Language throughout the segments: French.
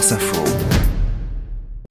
France Info.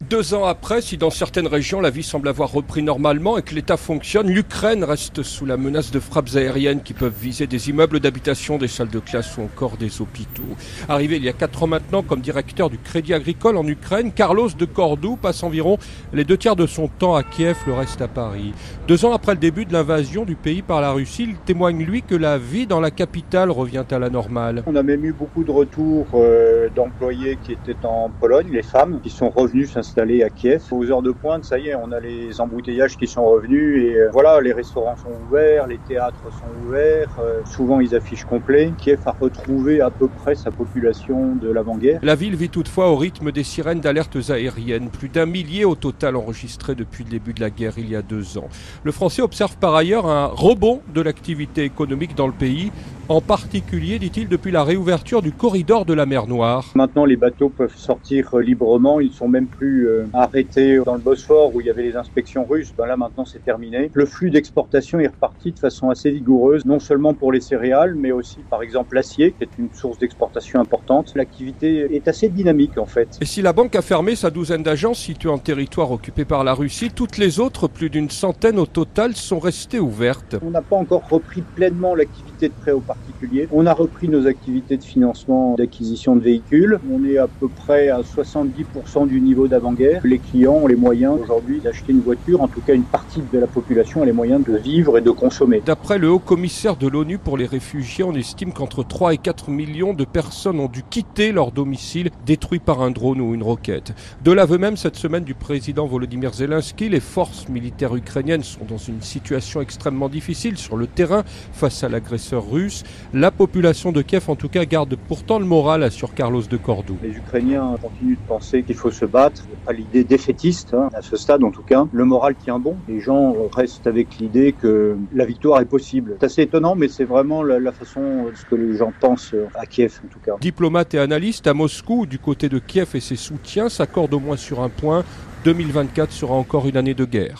Deux ans après, si dans certaines régions la vie semble avoir repris normalement et que l'État fonctionne, l'Ukraine reste sous la menace de frappes aériennes qui peuvent viser des immeubles d'habitation, des salles de classe ou encore des hôpitaux. Arrivé il y a quatre ans maintenant comme directeur du Crédit Agricole en Ukraine, Carlos de Cordoue passe environ les deux tiers de son temps à Kiev, le reste à Paris. Deux ans après le début de l'invasion du pays par la Russie, il témoigne lui que la vie dans la capitale revient à la normale. On a même eu beaucoup de retours euh, d'employés qui étaient en Pologne, les femmes, qui sont revenus s'installer à Kiev. Aux heures de pointe, ça y est, on a les embouteillages qui sont revenus et euh, voilà, les restaurants sont ouverts, les théâtres sont ouverts. Euh, souvent, ils affichent complet. Kiev a retrouvé à peu près sa population de l'avant-guerre. La ville vit toutefois au rythme des sirènes d'alertes aériennes. Plus d'un millier au total enregistrés depuis le début de la guerre il y a deux ans. Le Français observe par ailleurs un rebond de l'activité économique dans le pays en particulier, dit-il, depuis la réouverture du corridor de la mer Noire. Maintenant, les bateaux peuvent sortir librement, ils sont même plus euh, arrêtés dans le Bosphore où il y avait les inspections russes. Ben là, maintenant, c'est terminé. Le flux d'exportation est reparti de façon assez vigoureuse, non seulement pour les céréales, mais aussi, par exemple, l'acier, qui est une source d'exportation importante. L'activité est assez dynamique, en fait. Et si la banque a fermé sa douzaine d'agences situées en territoire occupé par la Russie, toutes les autres, plus d'une centaine au total, sont restées ouvertes. On n'a pas encore repris pleinement l'activité de prêt au On a repris nos activités de financement d'acquisition de véhicules. On est à peu près à 70% du niveau d'avant-guerre. Les clients ont les moyens aujourd'hui d'acheter une voiture, en tout cas une partie de la population a les moyens de vivre et de consommer. D'après le haut commissaire de l'ONU pour les réfugiés, on estime qu'entre 3 et 4 millions de personnes ont dû quitter leur domicile détruit par un drone ou une roquette. De l'aveu même cette semaine du président Volodymyr Zelensky, les forces militaires ukrainiennes sont dans une situation extrêmement difficile sur le terrain face à l'agresseur russe. La population de Kiev, en tout cas, garde pourtant le moral, assure Carlos de Cordoue. Les Ukrainiens continuent de penser qu'il faut se battre. Pas l'idée défaitiste, hein, à ce stade en tout cas. Le moral tient bon. Les gens restent avec l'idée que la victoire est possible. C'est assez étonnant, mais c'est vraiment la, la façon de ce que les gens pensent à Kiev, en tout cas. Diplomates et analystes à Moscou, du côté de Kiev et ses soutiens, s'accordent au moins sur un point. 2024 sera encore une année de guerre.